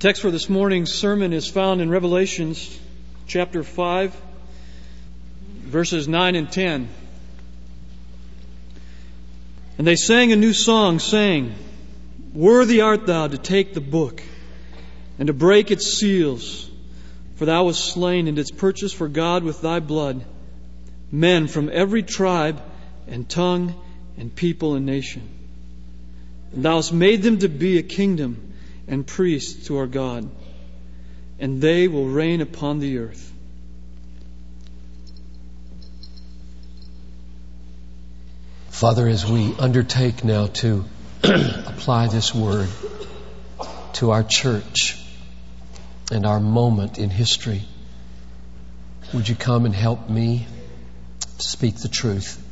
text for this morning's sermon is found in Revelations chapter 5, verses 9 and 10. And they sang a new song, saying, Worthy art thou to take the book and to break its seals, for thou wast slain and didst purchase for God with thy blood men from every tribe and tongue and people and nation. And thou hast made them to be a kingdom and priests to our God, and they will reign upon the earth. Father, as we undertake now to apply this word to our church and our moment in history, would you come and help me to speak the truth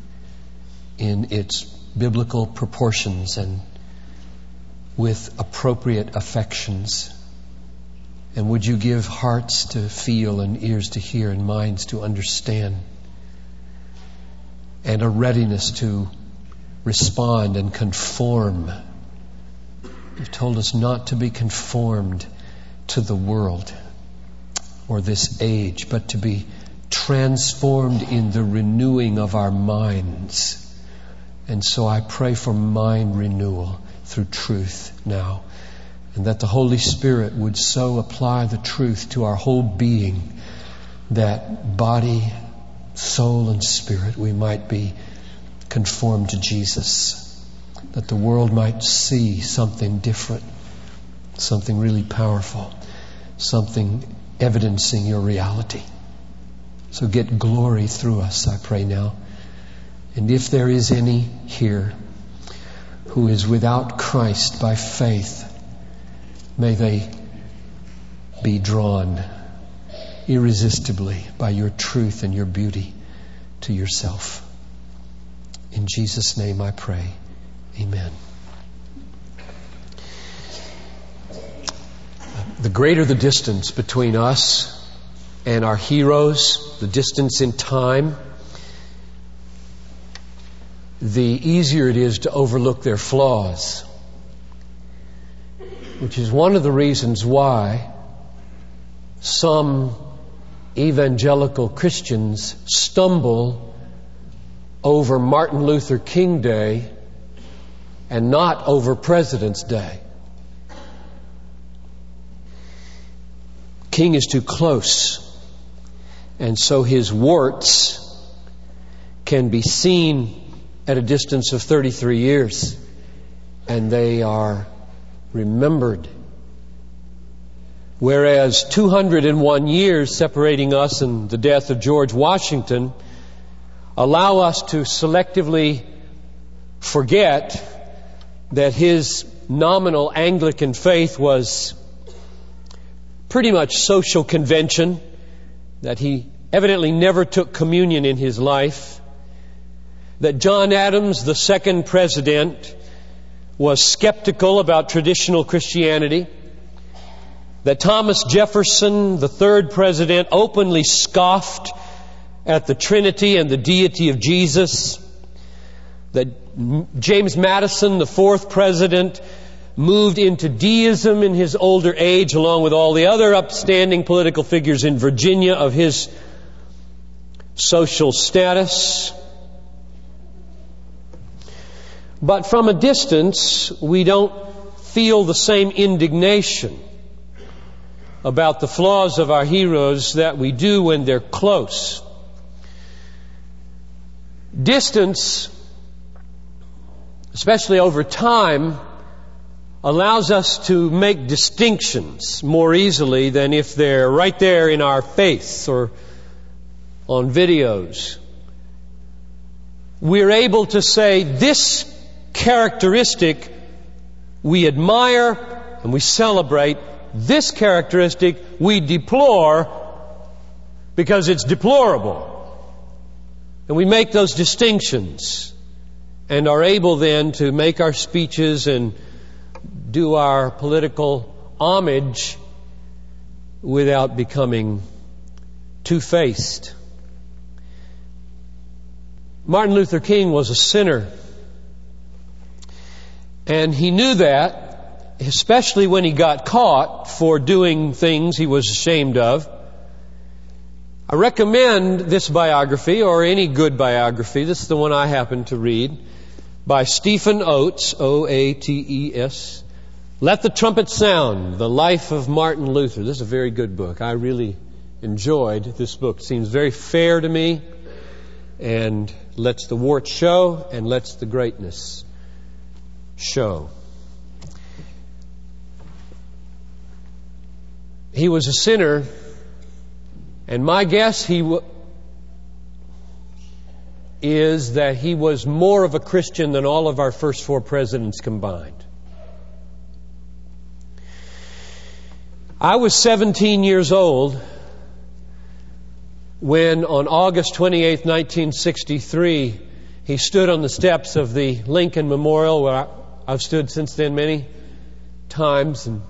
in its biblical proportions and with appropriate affections? And would you give hearts to feel and ears to hear and minds to understand and a readiness to respond and conform? You've told us not to be conformed to the world or this age, but to be transformed in the renewing of our minds. And so I pray for mind renewal through truth now. And that the Holy Spirit would so apply the truth to our whole being that body, soul, and spirit we might be conformed to Jesus. That the world might see something different, something really powerful, something evidencing your reality. So get glory through us, I pray now. And if there is any here who is without Christ by faith, may they be drawn irresistibly by your truth and your beauty to yourself. In Jesus' name I pray. Amen. The greater the distance between us and our heroes, the distance in time, the easier it is to overlook their flaws. Which is one of the reasons why some evangelical Christians stumble over Martin Luther King Day and not over President's Day. King is too close. And so his warts can be seen at a distance of 33 years, and they are remembered. Whereas 201 years separating us and the death of George Washington allow us to selectively forget that his nominal Anglican faith was pretty much social convention that he evidently never took communion in his life, that John Adams, the second president, was skeptical about traditional Christianity, that Thomas Jefferson, the third president, openly scoffed at the Trinity and the deity of Jesus, that James Madison, the fourth president, moved into deism in his older age, along with all the other upstanding political figures in Virginia of his social status. But from a distance, we don't feel the same indignation about the flaws of our heroes that we do when they're close. Distance, especially over time, allows us to make distinctions more easily than if they're right there in our face or on videos. We're able to say this characteristic we admire and we celebrate, this characteristic we deplore because it's deplorable. And we make those distinctions and are able then to make our speeches and do our political homage without becoming two faced. Martin Luther King was a sinner. And he knew that, especially when he got caught for doing things he was ashamed of. I recommend this biography or any good biography. This is the one I happen to read by Stephen Oates, O-A-T-E-S. Let the Trumpet Sound, The Life of Martin Luther. This is a very good book. I really enjoyed this book. It seems very fair to me and lets the warts show and lets the greatness show. He was a sinner, and my guess he w- is that he was more of a Christian than all of our first four presidents combined. I was 17 years old when on August 28, 1963, he stood on the steps of the Lincoln Memorial where I've stood since then many times and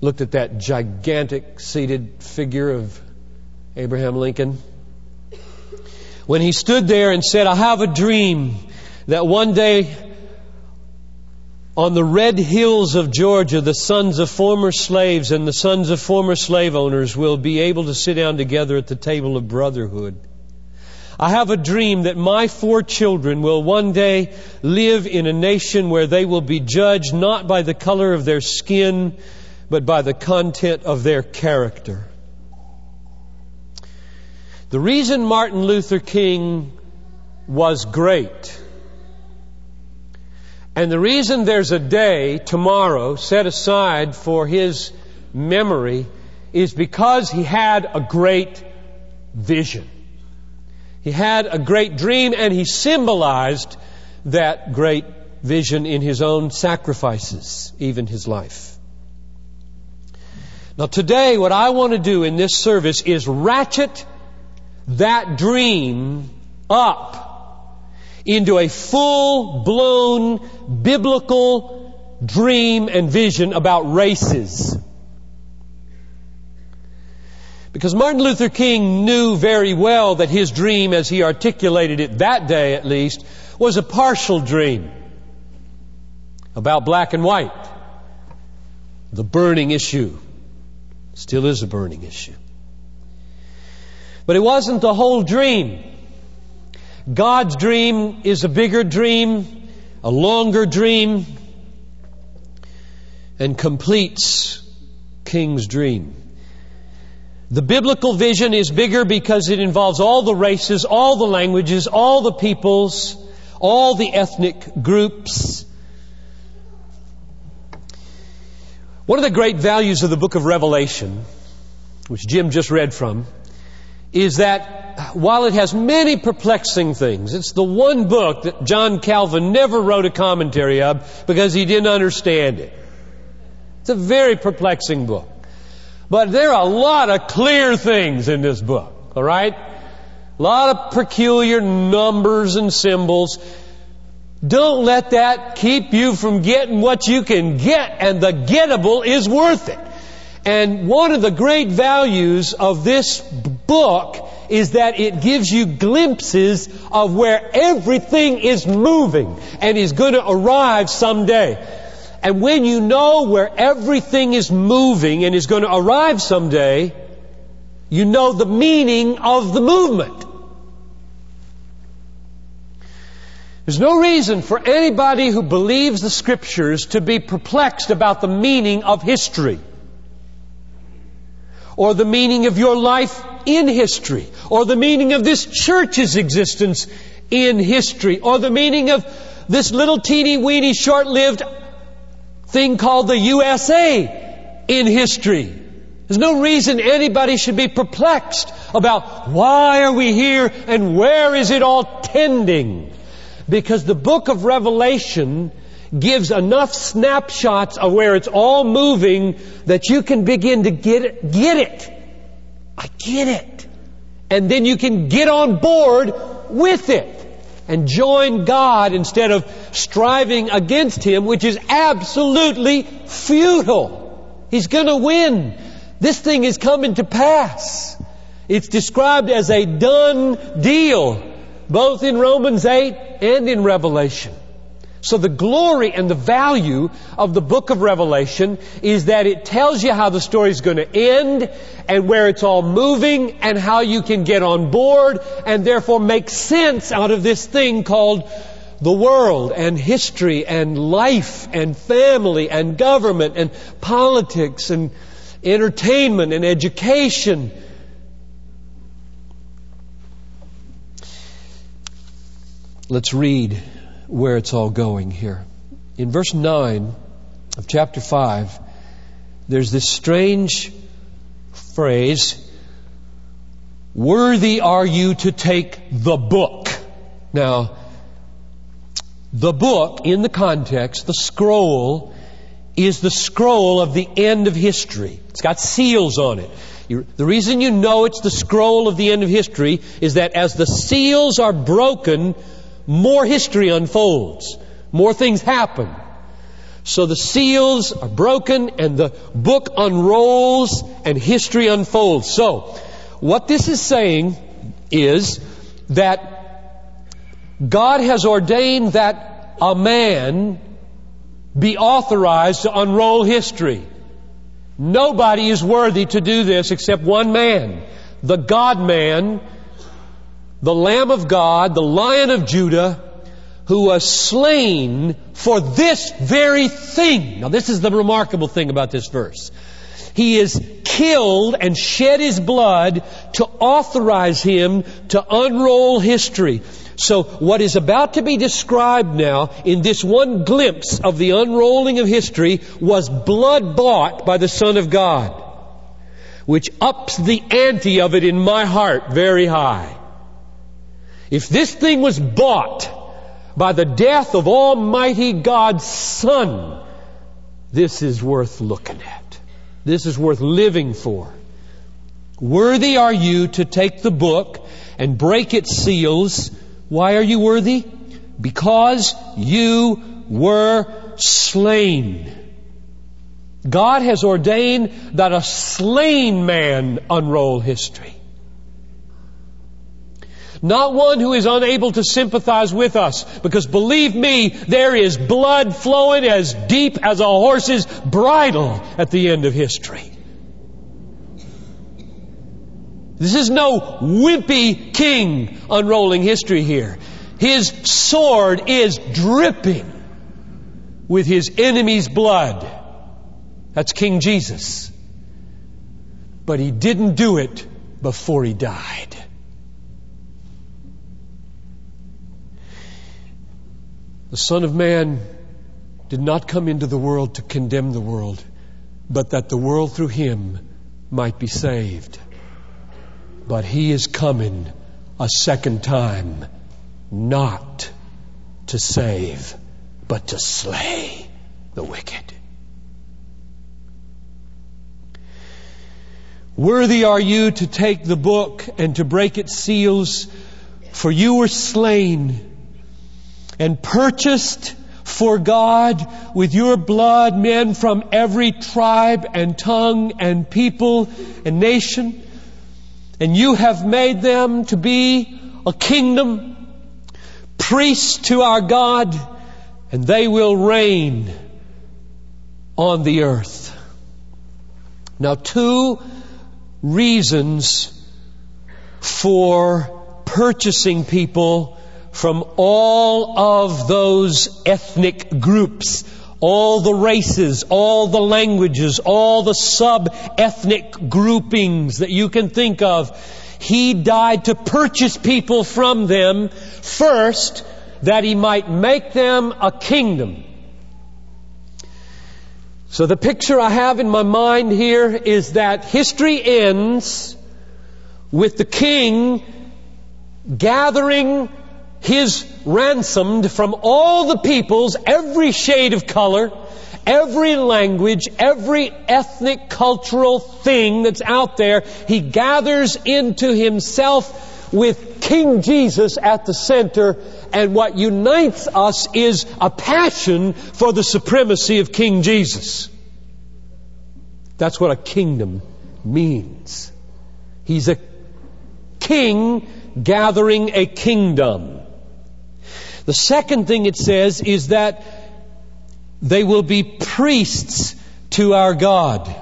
looked at that gigantic seated figure of Abraham Lincoln. When he stood there and said, I have a dream that one day on the red hills of Georgia, the sons of former slaves and the sons of former slave owners will be able to sit down together at the table of brotherhood. I have a dream that my four children will one day live in a nation where they will be judged not by the color of their skin, but by the content of their character. The reason Martin Luther King was great, and the reason there's a day tomorrow set aside for his memory is because he had a great vision. He had a great dream and he symbolized that great vision in his own sacrifices, even his life. Now today, what I want to do in this service is ratchet that dream up into a full blown biblical dream and vision about races. Because Martin Luther King knew very well that his dream, as he articulated it that day at least, was a partial dream about black and white, the burning issue Still is a burning issue. But it wasn't the whole dream. God's dream is a bigger dream, a longer dream, and completes King's dream. The biblical vision is bigger because it involves all the races, all the languages, all the peoples, all the ethnic groups. One of the great values of the book of Revelation, which Jim just read from, is that while it has many perplexing things, it's the one book that John Calvin never wrote a commentary of because he didn't understand it. It's a very perplexing book. But there are a lot of clear things in this book, alright? A lot of peculiar numbers and symbols. Don't let that keep you from getting what you can get, and the gettable is worth it. And one of the great values of this book is that it gives you glimpses of where everything is moving and is going to arrive someday. And when you know where everything is moving and is going to arrive someday, you know the meaning of the movement. There's no reason for anybody who believes the scriptures to be perplexed about the meaning of history or the meaning of your life in history or the meaning of this church's existence in history or the meaning of this little teeny weeny short-lived thing called the USA in history. There's no reason anybody should be perplexed about why are we here and where is it all tending. Because the book of Revelation gives enough snapshots of where it's all moving that you can begin to get it. Get it. I get it. And then you can get on board with it and join God instead of striving against Him, which is absolutely futile. He's gonna win. This thing is coming to pass. It's described as a done deal both in Romans 8 and in Revelation. So the glory and the value of the book of Revelation is that it tells you how the story is going to end and where it's all moving and how you can get on board and therefore make sense out of this thing called the world and history and life and family and government and politics and entertainment and education. Let's read where it's all going here. In verse 9 of chapter 5, there's this strange phrase, Worthy are you to take the book. Now, the book, in the context, the scroll, is the scroll of the end of history. It's got seals on it. The reason you know it's the scroll of the end of history is that as the seals are broken, more history unfolds. More things happen. So the seals are broken and the book unrolls and history unfolds. So, what this is saying is that God has ordained that a man be authorized to unroll history. Nobody is worthy to do this except one man, the God man the Lamb of God, the Lion of Judah, who was slain for this very thing. Now this is the remarkable thing about this verse. He is killed and shed his blood to authorize him to unroll history. So what is about to be described now in this one glimpse of the unrolling of history was blood bought by the Son of God, which ups the ante of it in my heart very high. If this thing was bought by the death of Almighty God's Son, this is worth looking at. This is worth living for. Worthy are you to take the book and break its seals. Why are you worthy? Because you were slain. God has ordained that a slain man unroll history. Not one who is unable to sympathize with us. Because believe me, there is blood flowing as deep as a horse's bridle at the end of history. This is no wimpy king unrolling history here. His sword is dripping with his enemy's blood. That's King Jesus. But he didn't do it before he died. The Son of Man did not come into the world to condemn the world, but that the world through him might be saved. But he is coming a second time, not to save, but to slay the wicked. Worthy are you to take the book and to break its seals, for you were slain and purchased for God with your blood men from every tribe and tongue and people and nation. And you have made them to be a kingdom, priests to our God, and they will reign on the earth. Now, two reasons for purchasing people from all of those ethnic groups, all the races, all the languages, all the sub-ethnic groupings that you can think of. He died to purchase people from them first that he might make them a kingdom. So the picture I have in my mind here is that history ends with the king gathering his ransomed from all the peoples, every shade of color, every language, every ethnic, cultural thing that's out there, he gathers into himself with King Jesus at the center, and what unites us is a passion for the supremacy of King Jesus. That's what a kingdom means. He's a king gathering a kingdom. The second thing it says is that they will be priests to our God.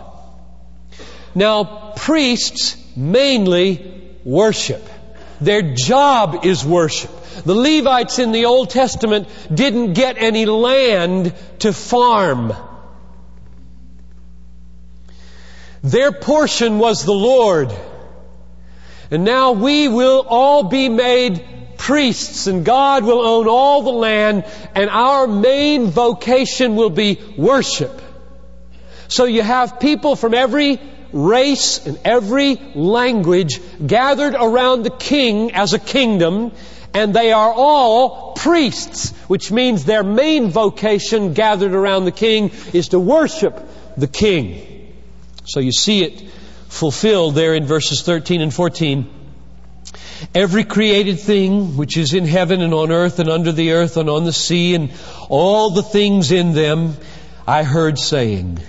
Now, priests mainly worship. Their job is worship. The Levites in the Old Testament didn't get any land to farm. Their portion was the Lord. And now we will all be made priests and God will own all the land and our main vocation will be worship. So you have people from every race and every language gathered around the king as a kingdom and they are all priests, which means their main vocation gathered around the king is to worship the king. So you see it fulfilled there in verses 13 and 14. Every created thing which is in heaven and on earth and under the earth and on the sea and all the things in them, I heard saying,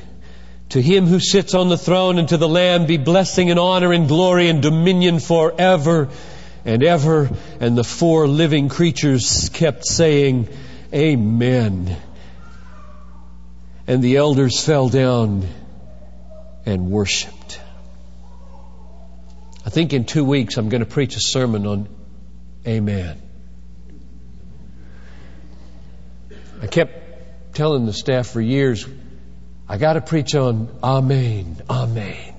to him who sits on the throne and to the Lamb be blessing and honor and glory and dominion forever and ever. And the four living creatures kept saying, Amen. And the elders fell down and worshiped. I think in two weeks I'm going to preach a sermon on Amen. I kept telling the staff for years, I got to preach on Amen, Amen,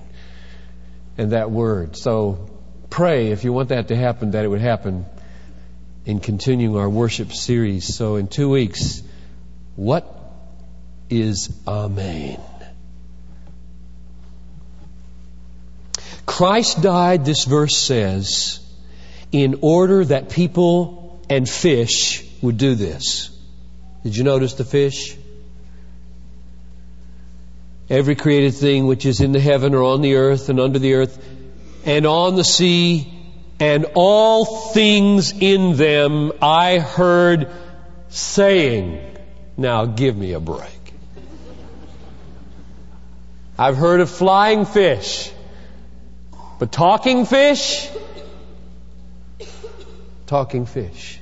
and that word. So pray if you want that to happen, that it would happen in continuing our worship series. So in two weeks, what is Amen? Christ died, this verse says, in order that people and fish would do this. Did you notice the fish? Every created thing which is in the heaven or on the earth and under the earth and on the sea and all things in them I heard saying, now give me a break. I've heard of flying fish. But talking fish, talking fish.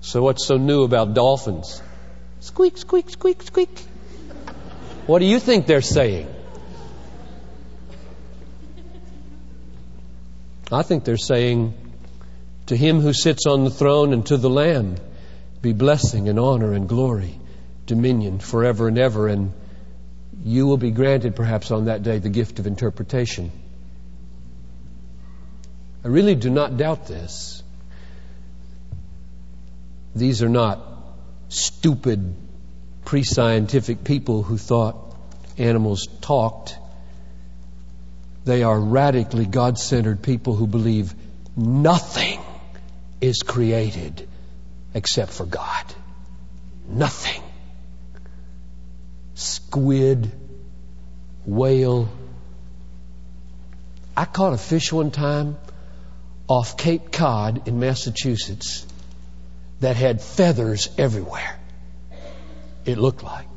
So what's so new about dolphins? Squeak, squeak, squeak, squeak. What do you think they're saying? I think they're saying, to him who sits on the throne and to the Lamb be blessing and honor and glory, dominion forever and ever. And you will be granted, perhaps on that day, the gift of interpretation. I really do not doubt this. These are not stupid, pre scientific people who thought animals talked. They are radically God centered people who believe nothing is created except for God. Nothing squid, whale. I caught a fish one time off Cape Cod in Massachusetts that had feathers everywhere. It looked like.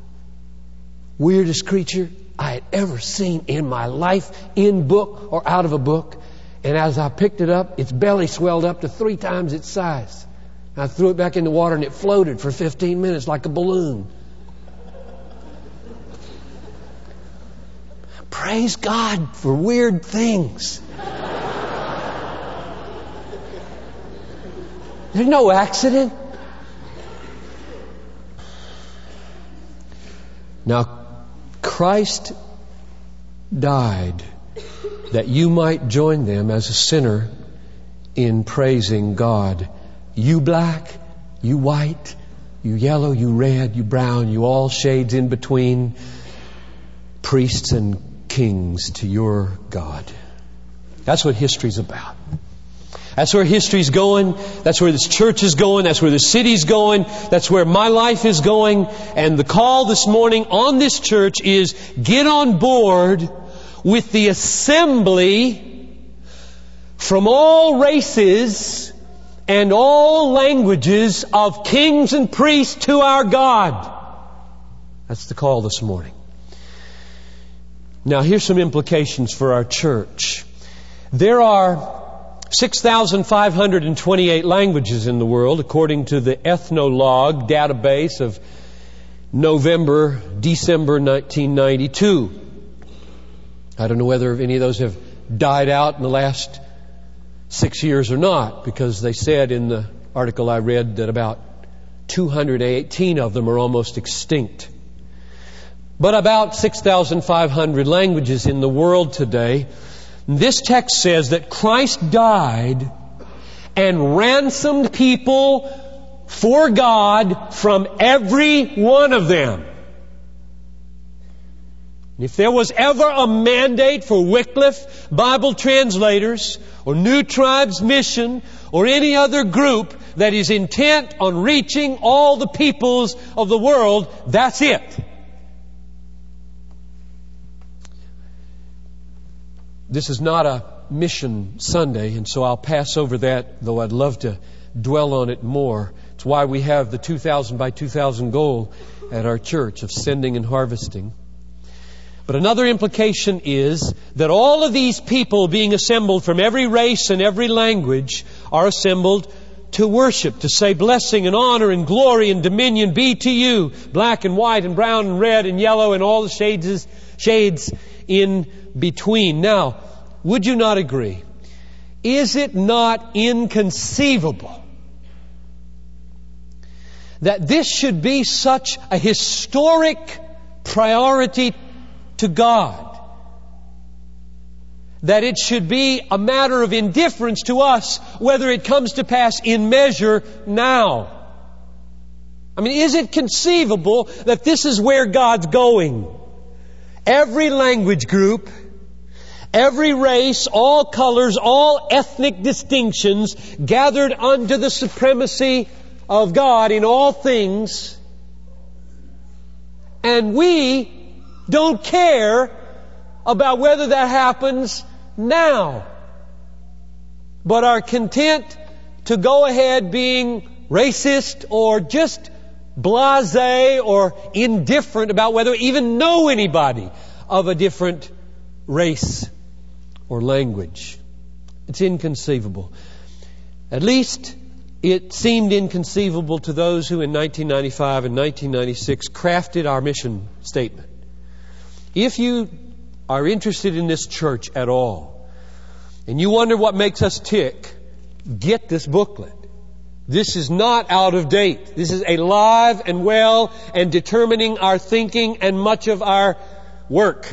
Weirdest creature I had ever seen in my life, in book or out of a book. And as I picked it up, its belly swelled up to three times its size. I threw it back in the water and it floated for 15 minutes like a balloon. Praise God for weird things. There's no accident. Now, Christ died that you might join them as a sinner in praising God. You black, you white, you yellow, you red, you brown, you all shades in between, priests and kings to your God. That's what history's about. That's where history's going. That's where this church is going. That's where the city's going. That's where my life is going. And the call this morning on this church is get on board with the assembly from all races and all languages of kings and priests to our God. That's the call this morning. Now, here's some implications for our church. There are 6,528 languages in the world, according to the Ethnologue database of November, December 1992. I don't know whether any of those have died out in the last six years or not, because they said in the article I read that about 218 of them are almost extinct. But about 6,500 languages in the world today. This text says that Christ died and ransomed people for God from every one of them. If there was ever a mandate for Wycliffe Bible translators or New Tribes Mission or any other group that is intent on reaching all the peoples of the world, that's it. This is not a mission Sunday, and so I'll pass over that, though I'd love to dwell on it more. It's why we have the 2,000 by 2,000 goal at our church of sending and harvesting. But another implication is that all of these people being assembled from every race and every language are assembled to worship, to say blessing and honor and glory and dominion be to you, black and white and brown and red and yellow and all the shades, shades in between. Now, would you not agree? Is it not inconceivable that this should be such a historic priority to God? That it should be a matter of indifference to us whether it comes to pass in measure now. I mean, is it conceivable that this is where God's going? Every language group, every race, all colors, all ethnic distinctions gathered under the supremacy of God in all things. And we don't care about whether that happens now, but are content to go ahead being racist or just blase or indifferent about whether we even know anybody of a different race or language. It's inconceivable. At least it seemed inconceivable to those who in 1995 and 1996 crafted our mission statement. If you are interested in this church at all, and you wonder what makes us tick, get this booklet. This is not out of date. This is alive and well and determining our thinking and much of our work.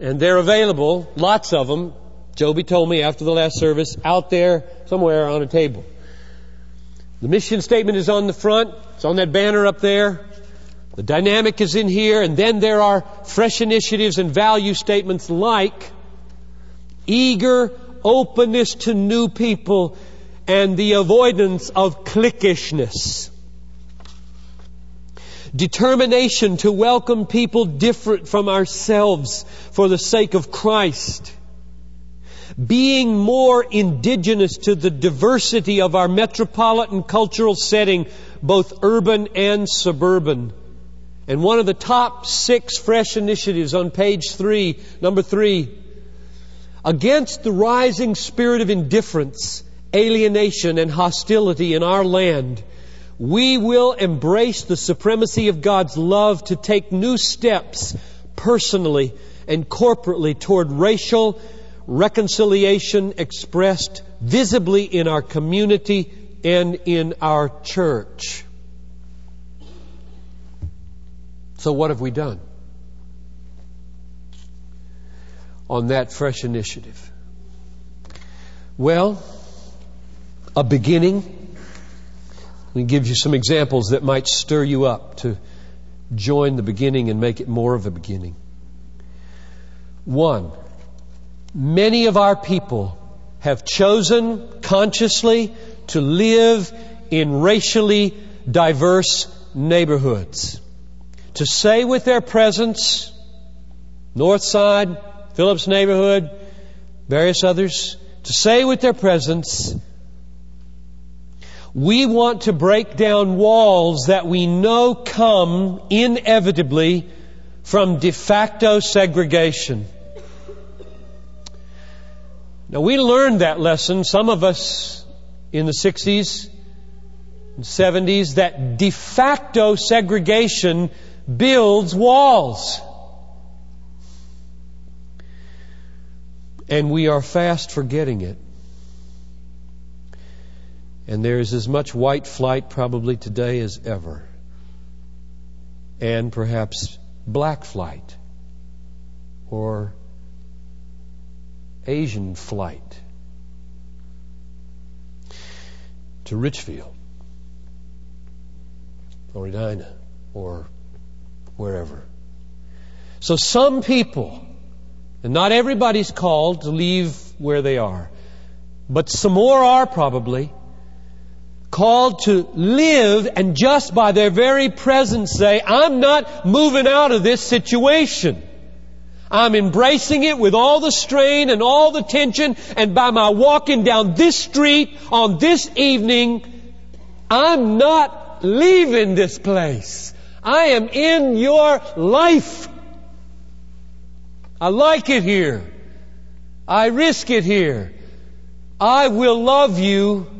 And they're available, lots of them, Joby told me after the last service, out there somewhere on a table. The mission statement is on the front. It's on that banner up there. The dynamic is in here, and then there are fresh initiatives and value statements like eager openness to new people and the avoidance of cliquishness. Determination to welcome people different from ourselves for the sake of Christ. Being more indigenous to the diversity of our metropolitan cultural setting, both urban and suburban and one of the top six fresh initiatives on page three, number three, against the rising spirit of indifference, alienation, and hostility in our land, we will embrace the supremacy of God's love to take new steps personally and corporately toward racial reconciliation expressed visibly in our community and in our church. So, what have we done on that fresh initiative? Well, a beginning. Let me give you some examples that might stir you up to join the beginning and make it more of a beginning. One, many of our people have chosen consciously to live in racially diverse neighborhoods to say with their presence, North Side, Phillips neighborhood, various others, to say with their presence, we want to break down walls that we know come inevitably from de facto segregation. Now we learned that lesson, some of us in the 60s and 70s, that de facto segregation builds walls. And we are fast forgetting it. And there is as much white flight probably today as ever. And perhaps black flight or Asian flight to Richfield or Edina or wherever. So some people, and not everybody's called to leave where they are, but some more are probably, called to live and just by their very presence say, I'm not moving out of this situation. I'm embracing it with all the strain and all the tension and by my walking down this street on this evening, I'm not leaving this place. I am in your life. I like it here. I risk it here. I will love you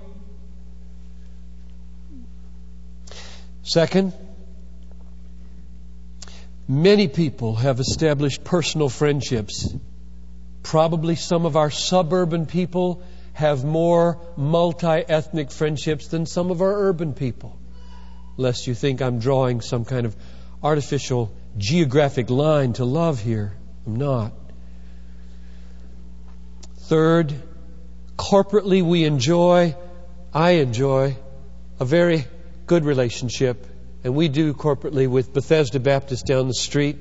Second, many people have established personal friendships. Probably some of our suburban people have more multi-ethnic friendships than some of our urban people. Lest you think I'm drawing some kind of artificial geographic line to love here. I'm not. Third, corporately we enjoy, I enjoy, a very good relationship, and we do corporately with Bethesda Baptist down the street,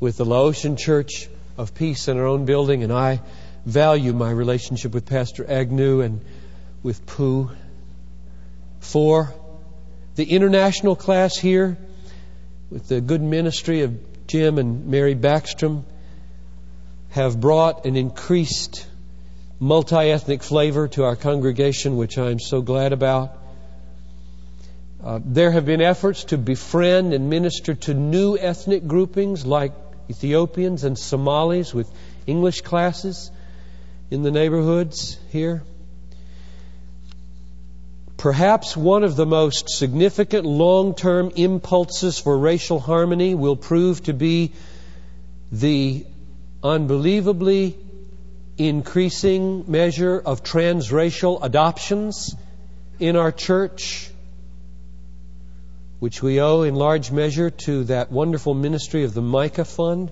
with the Laotian Church of Peace in our own building, and I value my relationship with Pastor Agnew and with Pooh. Four, the international class here, with the good ministry of Jim and Mary Backstrom, have brought an increased multi ethnic flavor to our congregation, which I am so glad about. Uh, there have been efforts to befriend and minister to new ethnic groupings like Ethiopians and Somalis with English classes in the neighborhoods here. Perhaps one of the most significant long term impulses for racial harmony will prove to be the unbelievably increasing measure of transracial adoptions in our church which we owe in large measure to that wonderful ministry of the Micah Fund.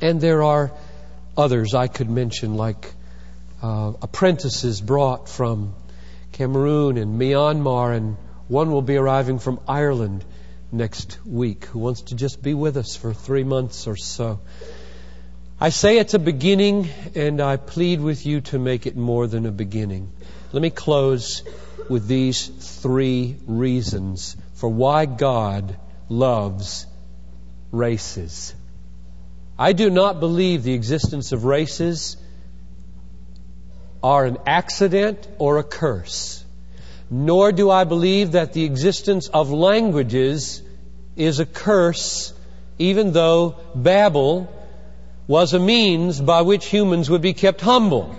And there are others I could mention, like uh, apprentices brought from Cameroon and Myanmar, and one will be arriving from Ireland next week who wants to just be with us for three months or so. I say it's a beginning, and I plead with you to make it more than a beginning. Let me close with these three reasons for why God loves races. I do not believe the existence of races are an accident or a curse. Nor do I believe that the existence of languages is a curse, even though Babel was a means by which humans would be kept humble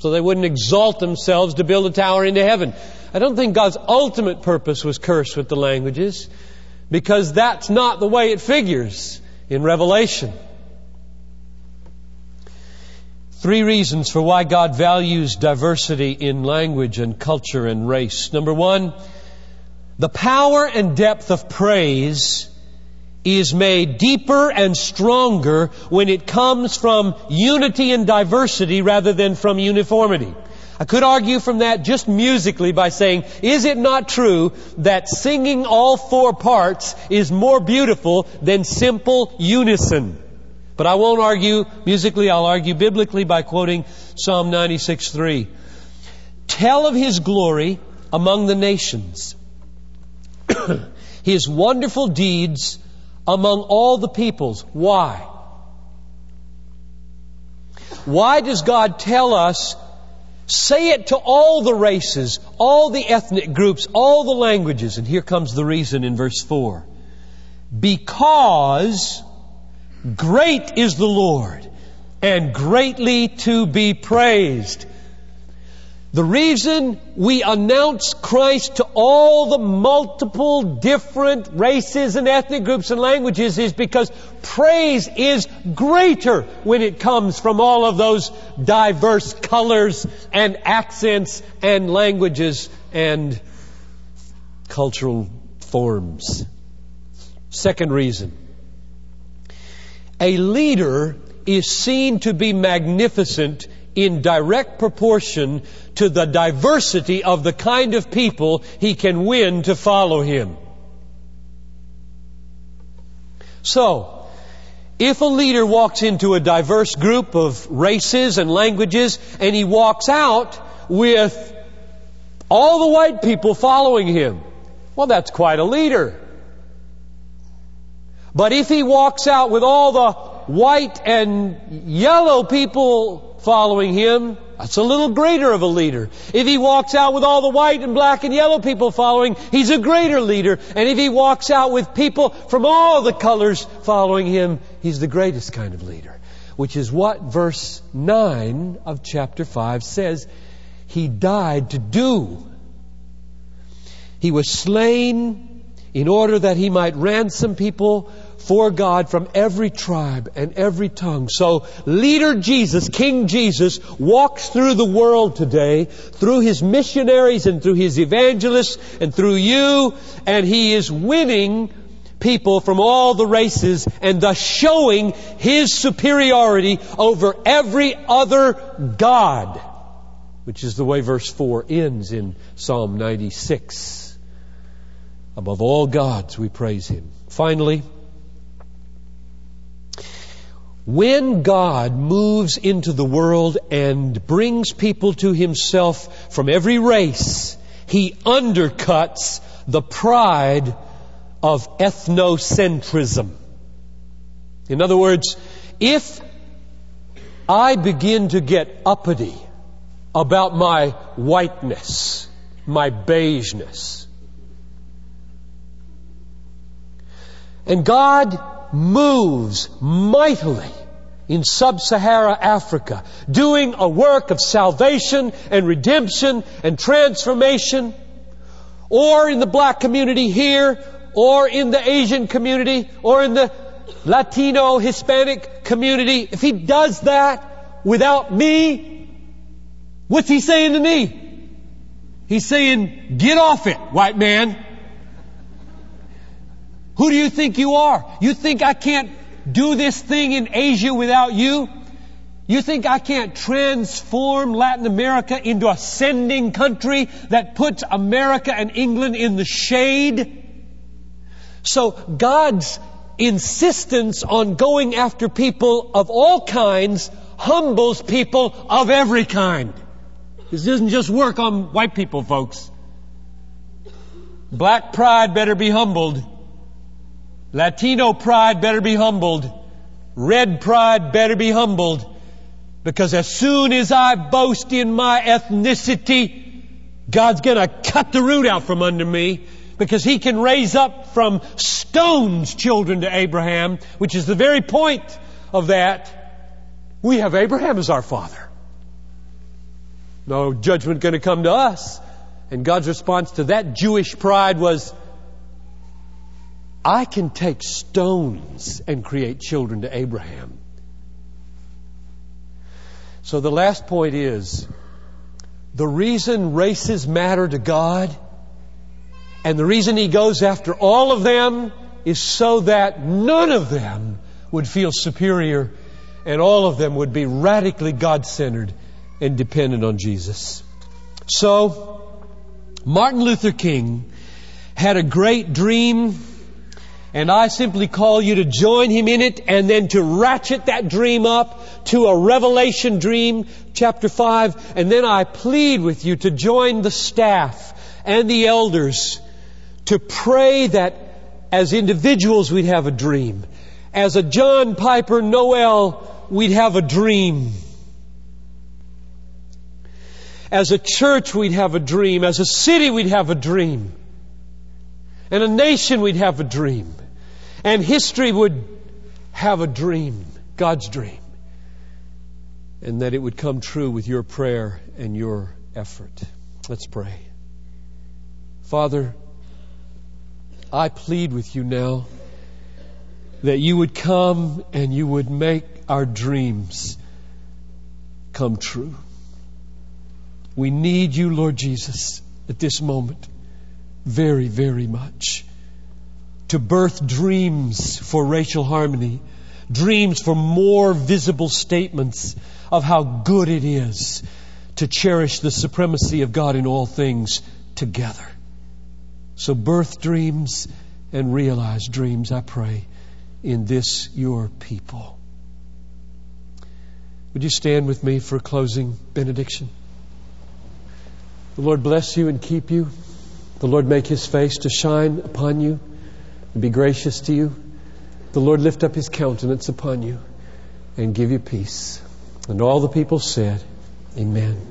so they wouldn't exalt themselves to build a tower into heaven. I don't think God's ultimate purpose was cursed with the languages because that's not the way it figures in Revelation. Three reasons for why God values diversity in language and culture and race. Number one, the power and depth of praise is made deeper and stronger when it comes from unity and diversity rather than from uniformity. I could argue from that just musically by saying, is it not true that singing all four parts is more beautiful than simple unison? But I won't argue musically, I'll argue biblically by quoting Psalm 96:3. Tell of his glory among the nations, his wonderful deeds among all the peoples. Why? Why does God tell us, say it to all the races, all the ethnic groups, all the languages? And here comes the reason in verse 4. Because great is the Lord and greatly to be praised. The reason we announce Christ to all the multiple different races and ethnic groups and languages is because praise is greater when it comes from all of those diverse colors and accents and languages and cultural forms. Second reason. A leader is seen to be magnificent in direct proportion to the diversity of the kind of people he can win to follow him. So, if a leader walks into a diverse group of races and languages and he walks out with all the white people following him, well, that's quite a leader. But if he walks out with all the white and yellow people following him, that's a little greater of a leader. If he walks out with all the white and black and yellow people following, he's a greater leader. And if he walks out with people from all the colors following him, he's the greatest kind of leader. Which is what verse 9 of chapter 5 says he died to do. He was slain in order that he might ransom people for God from every tribe and every tongue. So leader Jesus, King Jesus, walks through the world today through his missionaries and through his evangelists and through you, and he is winning people from all the races and thus showing his superiority over every other God, which is the way verse 4 ends in Psalm 96. Above all gods, we praise him. Finally, when God moves into the world and brings people to Himself from every race, He undercuts the pride of ethnocentrism. In other words, if I begin to get uppity about my whiteness, my beigeness, and God moves mightily in sub-Sahara Africa, doing a work of salvation and redemption and transformation, or in the black community here, or in the Asian community, or in the Latino Hispanic community, if he does that without me, what's he saying to me? He's saying, get off it, white man. Who do you think you are? You think I can't do this thing in Asia without you? You think I can't transform Latin America into a sending country that puts America and England in the shade? So God's insistence on going after people of all kinds humbles people of every kind. This doesn't just work on white people, folks. Black pride better be humbled. Latino pride better be humbled. Red pride better be humbled. Because as soon as I boast in my ethnicity, God's gonna cut the root out from under me because He can raise up from stones children to Abraham, which is the very point of that. We have Abraham as our father. No judgment gonna come to us. And God's response to that Jewish pride was, I can take stones and create children to Abraham. So the last point is the reason races matter to God and the reason He goes after all of them is so that none of them would feel superior and all of them would be radically God centered and dependent on Jesus. So, Martin Luther King had a great dream and I simply call you to join him in it and then to ratchet that dream up to a revelation dream, chapter 5. And then I plead with you to join the staff and the elders to pray that as individuals we'd have a dream. As a John Piper Noel, we'd have a dream. As a church, we'd have a dream. As a city, we'd have a dream. And a nation, we'd have a dream. And history would have a dream, God's dream. and that it would come true with your prayer and your effort. Let's pray. Father, I plead with you now that you would come and you would make our dreams come true. We need you, Lord Jesus, at this moment very, very much to birth dreams for racial harmony, dreams for more visible statements of how good it is to cherish the supremacy of God in all things together. So birth dreams and realize dreams, I pray, in this your people. Would you stand with me for a closing benediction? The Lord bless you and keep you. The Lord make his face to shine upon you and be gracious to you. The Lord lift up his countenance upon you and give you peace. And all the people said, Amen.